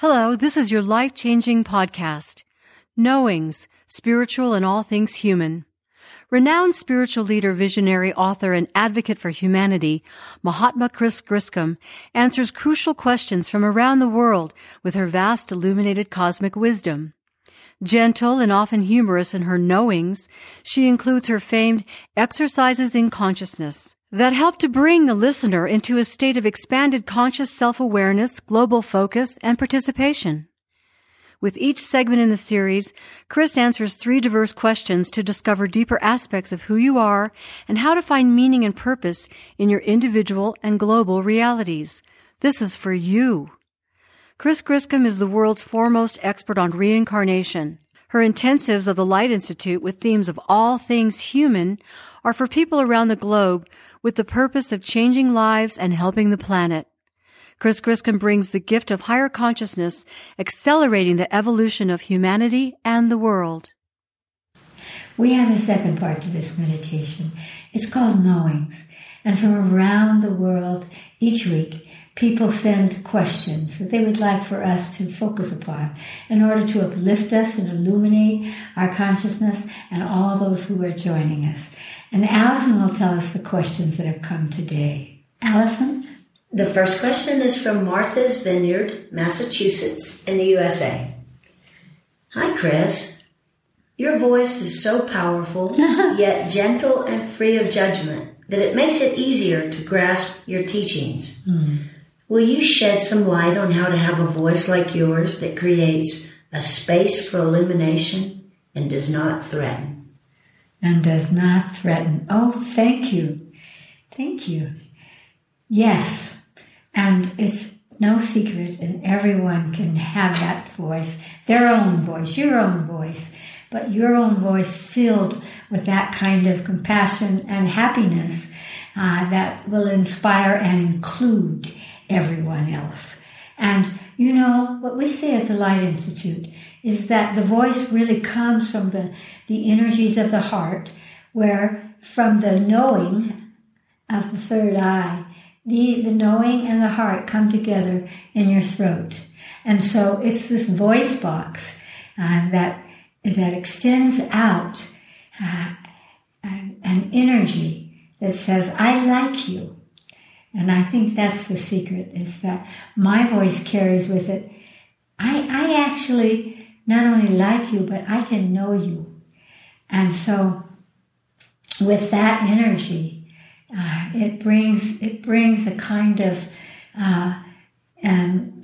Hello, this is your life changing podcast, Knowings, Spiritual and All Things Human. Renowned spiritual leader, visionary, author, and advocate for humanity, Mahatma Chris Griscom answers crucial questions from around the world with her vast illuminated cosmic wisdom. Gentle and often humorous in her knowings, she includes her famed exercises in consciousness that help to bring the listener into a state of expanded conscious self-awareness, global focus, and participation. With each segment in the series, Chris answers three diverse questions to discover deeper aspects of who you are and how to find meaning and purpose in your individual and global realities. This is for you. Chris Griscom is the world's foremost expert on reincarnation. Her intensives of the Light Institute with themes of all things human are for people around the globe with the purpose of changing lives and helping the planet. Chris Griscom brings the gift of higher consciousness, accelerating the evolution of humanity and the world. We have a second part to this meditation. It's called Knowings. And from around the world, each week, people send questions that they would like for us to focus upon in order to uplift us and illuminate our consciousness and all those who are joining us. And Allison will tell us the questions that have come today. Allison? The first question is from Martha's Vineyard, Massachusetts, in the USA. Hi, Chris. Your voice is so powerful, yet gentle and free of judgment, that it makes it easier to grasp your teachings. Mm. Will you shed some light on how to have a voice like yours that creates a space for illumination and does not threaten? and does not threaten. Oh, thank you. Thank you. Yes. And it's no secret, and everyone can have that voice, their own voice, your own voice, but your own voice filled with that kind of compassion and happiness uh, that will inspire and include everyone else. And you know, what we say at the Light Institute is that the voice really comes from the, the energies of the heart, where from the knowing of the third eye, the, the knowing and the heart come together in your throat. And so it's this voice box uh, that, that extends out uh, an, an energy that says, I like you. And I think that's the secret is that my voice carries with it. I, I actually not only like you, but I can know you. And so with that energy, uh, it brings, it brings a kind of, uh, um,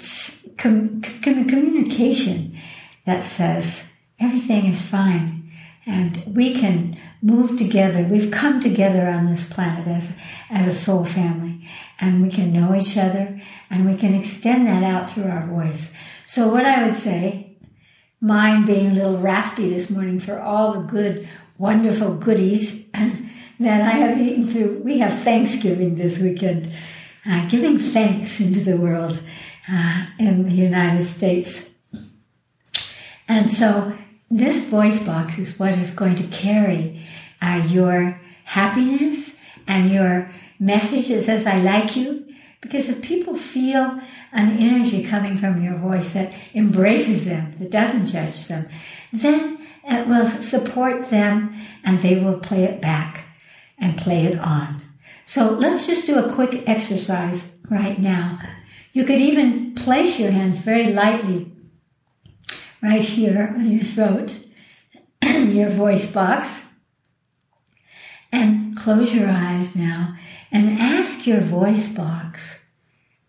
com- com- communication that says everything is fine and we can move together. We've come together on this planet as, as a soul family and we can know each other and we can extend that out through our voice. So what I would say, mine being a little raspy this morning for all the good, wonderful goodies that I have eaten through. We have Thanksgiving this weekend, uh, giving thanks into the world uh, in the United States. And so this voice box is what is going to carry uh, your happiness and your message that says, I like you. Because if people feel an energy coming from your voice that embraces them, that doesn't judge them, then it will support them and they will play it back and play it on. So let's just do a quick exercise right now. You could even place your hands very lightly right here on your throat, your voice box. And close your eyes now and ask your voice box,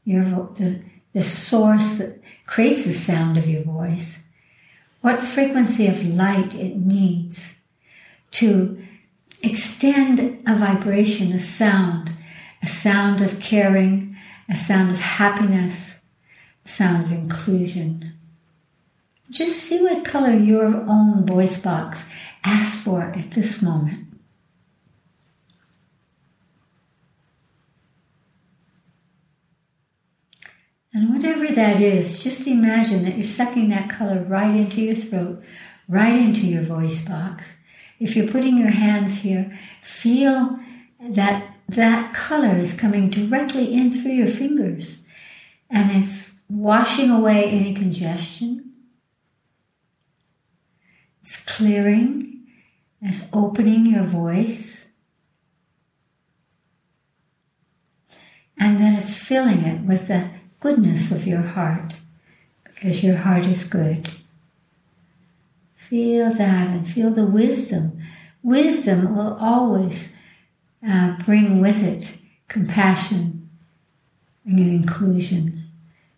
your the, the source that creates the sound of your voice, what frequency of light it needs to extend a vibration, a sound, a sound of caring, a sound of happiness, a sound of inclusion. Just see what color your own voice box asks for at this moment. And whatever that is, just imagine that you're sucking that color right into your throat, right into your voice box. If you're putting your hands here, feel that that color is coming directly in through your fingers and it's washing away any congestion. It's clearing, it's opening your voice. And then it's filling it with the goodness of your heart, because your heart is good. Feel that and feel the wisdom. Wisdom will always uh, bring with it compassion and inclusion.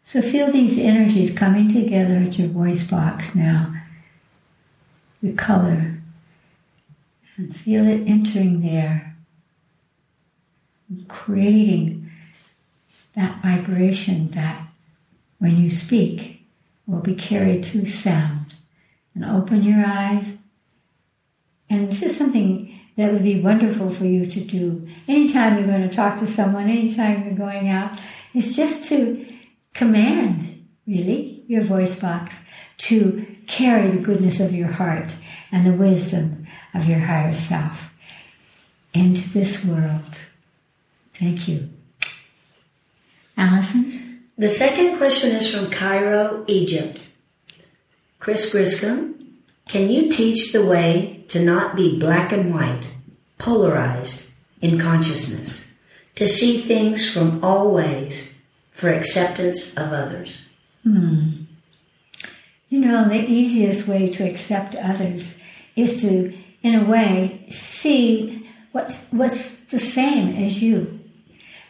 So feel these energies coming together at your voice box now. The color. And feel it entering there. Creating that vibration that when you speak will be carried through sound. And open your eyes. And this is something that would be wonderful for you to do. Anytime you're going to talk to someone, anytime you're going out, is just to command, really, your voice box to carry the goodness of your heart and the wisdom of your higher self into this world. Thank you. Allison? The second question is from Cairo, Egypt. Chris Griscom, can you teach the way to not be black and white, polarized in consciousness, to see things from all ways for acceptance of others? Hmm. You know, the easiest way to accept others is to, in a way, see what's, what's the same as you.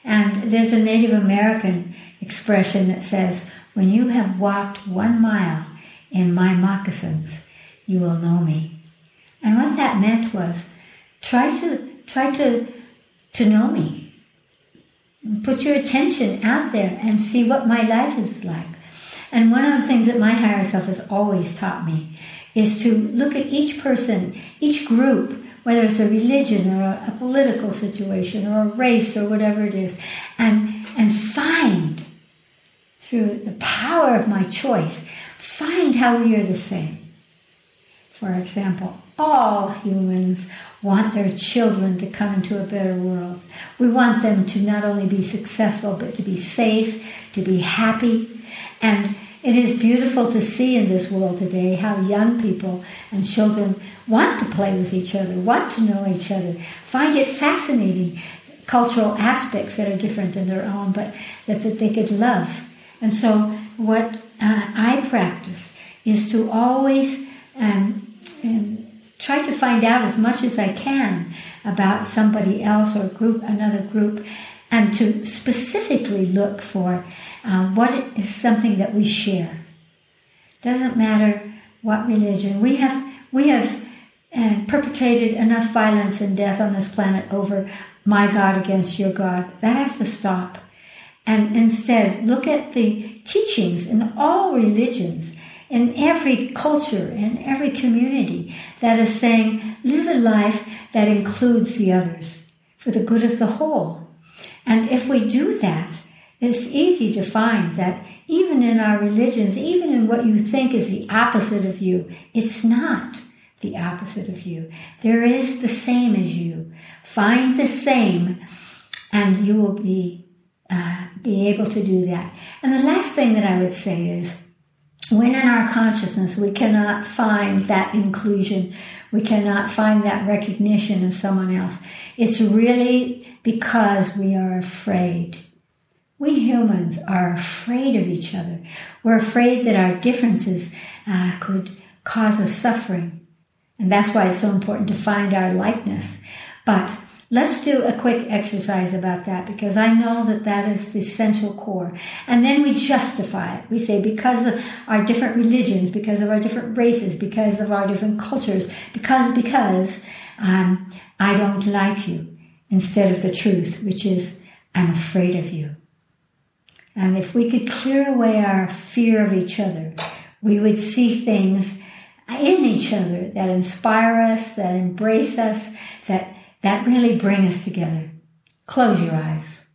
And there's a Native American expression that says, when you have walked one mile in my moccasins, you will know me. And what that meant was, try to, try to, to know me Put your attention out there and see what my life is like. And one of the things that my higher self has always taught me is to look at each person, each group, whether it's a religion or a, a political situation or a race or whatever it is, and, and find through the power of my choice, find how we are the same. For example, all humans want their children to come into a better world. We want them to not only be successful, but to be safe, to be happy. And it is beautiful to see in this world today how young people and children want to play with each other, want to know each other, find it fascinating cultural aspects that are different than their own, but that, that they could love. And so, what uh, I practice is to always um, and try to find out as much as I can about somebody else or group, another group, and to specifically look for uh, what is something that we share. Doesn't matter what religion we have. We have uh, perpetrated enough violence and death on this planet over my God against your God. That has to stop. And instead, look at the teachings in all religions in every culture, in every community that is saying, live a life that includes the others for the good of the whole. And if we do that, it's easy to find that even in our religions, even in what you think is the opposite of you, it's not the opposite of you. There is the same as you. Find the same, and you will be uh, be able to do that. And the last thing that I would say is when in our consciousness we cannot find that inclusion, we cannot find that recognition of someone else, it's really because we are afraid. We humans are afraid of each other. We're afraid that our differences uh, could cause us suffering. And that's why it's so important to find our likeness. But Let's do a quick exercise about that because I know that that is the essential core. And then we justify it. We say because of our different religions, because of our different races, because of our different cultures, because, because, um, I don't like you instead of the truth, which is I'm afraid of you. And if we could clear away our fear of each other, we would see things in each other that inspire us, that embrace us, that that really bring us together. Close your eyes.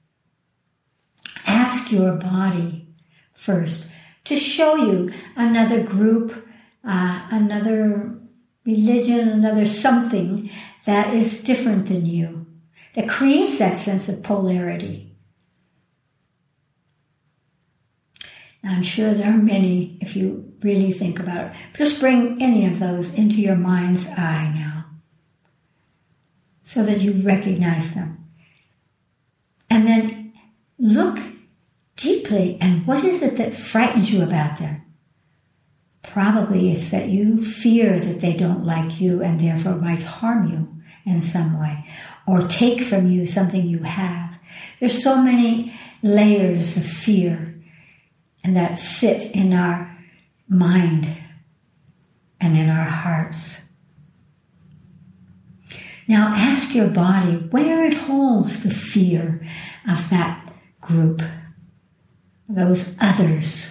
Ask your body first to show you another group, uh, another religion, another something that is different than you, that creates that sense of polarity. I'm sure there are many if you really think about it. Just bring any of those into your mind's eye now so that you recognize them. And then look deeply and what is it that frightens you about them? Probably it's that you fear that they don't like you and therefore might harm you in some way or take from you something you have. There's so many layers of fear and that sit in our mind and in our hearts. Now ask your body where it holds the fear of that group, those others.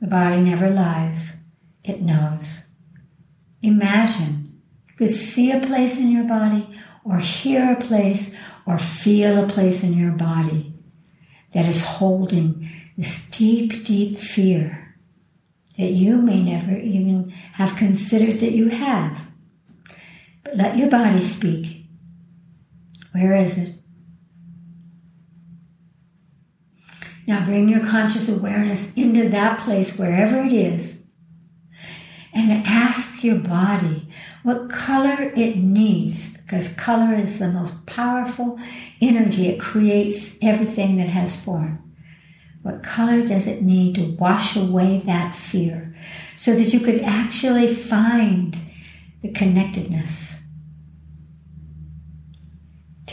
The body never lies, it knows. Imagine you could see a place in your body, or hear a place, or feel a place in your body that is holding this deep, deep fear that you may never even have considered that you have. Let your body speak. Where is it? Now bring your conscious awareness into that place, wherever it is, and ask your body what color it needs, because color is the most powerful energy. It creates everything that has form. What color does it need to wash away that fear so that you could actually find the connectedness?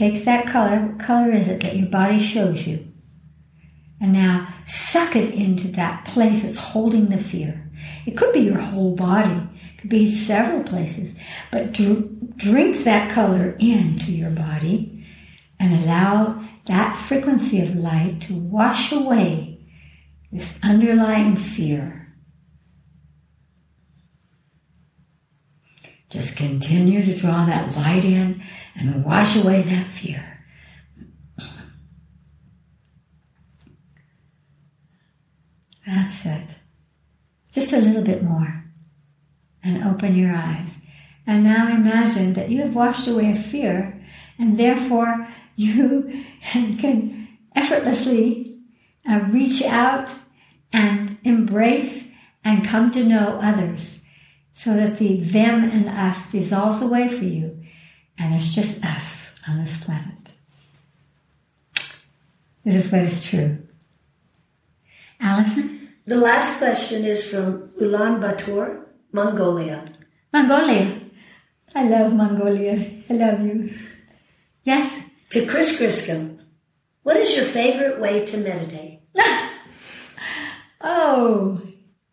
Take that color, what color is it that your body shows you? And now suck it into that place that's holding the fear. It could be your whole body, it could be several places, but dr- drink that color into your body and allow that frequency of light to wash away this underlying fear. Just continue to draw that light in and wash away that fear. That's it. Just a little bit more. And open your eyes. And now imagine that you have washed away fear, and therefore you can effortlessly uh, reach out and embrace and come to know others so that the them and us dissolves away for you and it's just us on this planet. This is what is true. Allison? The last question is from Ulaanbaatar, Mongolia. Mongolia. I love Mongolia. I love you. Yes? To Chris Griscom, what is your favorite way to meditate? oh,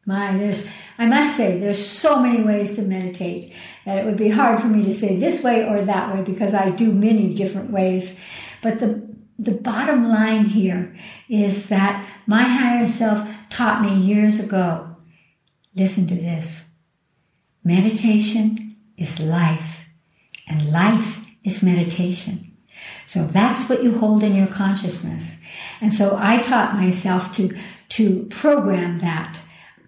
my, there's I must say, there's so many ways to meditate that it would be hard for me to say this way or that way because I do many different ways. But the the bottom line here is that my higher self taught me years ago. Listen to this. Meditation is life, and life is meditation. So that's what you hold in your consciousness. And so I taught myself to, to program that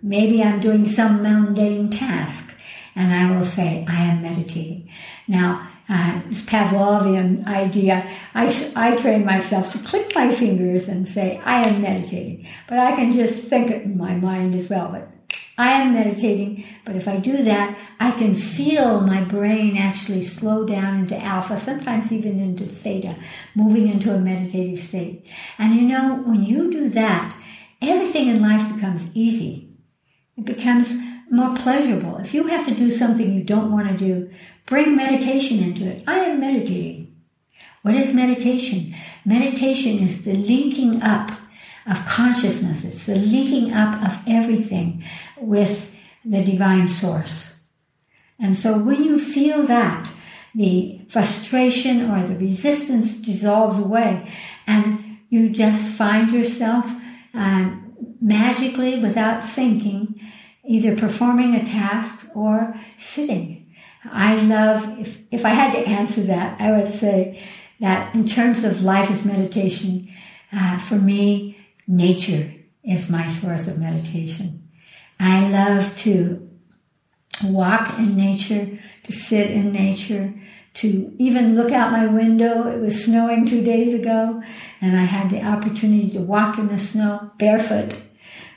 Maybe I'm doing some mundane task and I will say, I am meditating. Now, uh, this Pavlovian idea, I, I train myself to click my fingers and say, I am meditating. But I can just think it in my mind as well. But I am meditating, but if I do that, I can feel my brain actually slow down into alpha, sometimes even into theta, moving into a meditative state. And you know, when you do that, everything in life becomes easy it becomes more pleasurable. If you have to do something you don't want to do, bring meditation into it. I am meditating. What is meditation? Meditation is the linking up of consciousness. It's the linking up of everything with the divine source. And so when you feel that, the frustration or the resistance dissolves away and you just find yourself uh, magically without thinking, either performing a task or sitting. I love, if, if I had to answer that, I would say that in terms of life as meditation, uh, for me, nature is my source of meditation. I love to walk in nature, to sit in nature, to even look out my window. It was snowing two days ago, and I had the opportunity to walk in the snow barefoot.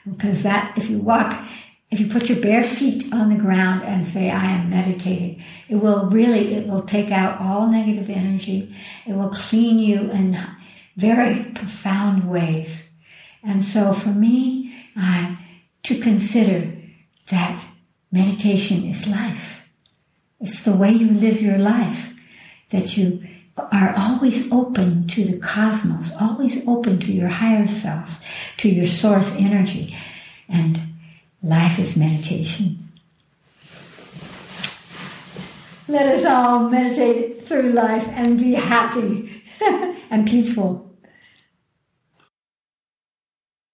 Because that, if you walk, if you put your bare feet on the ground and say, I am meditating, it will really, it will take out all negative energy. It will clean you in very profound ways. And so for me, uh, to consider that meditation is life. It's the way you live your life, that you are always open to the cosmos, always open to your higher selves, to your source energy. And life is meditation. Let us all meditate through life and be happy and peaceful.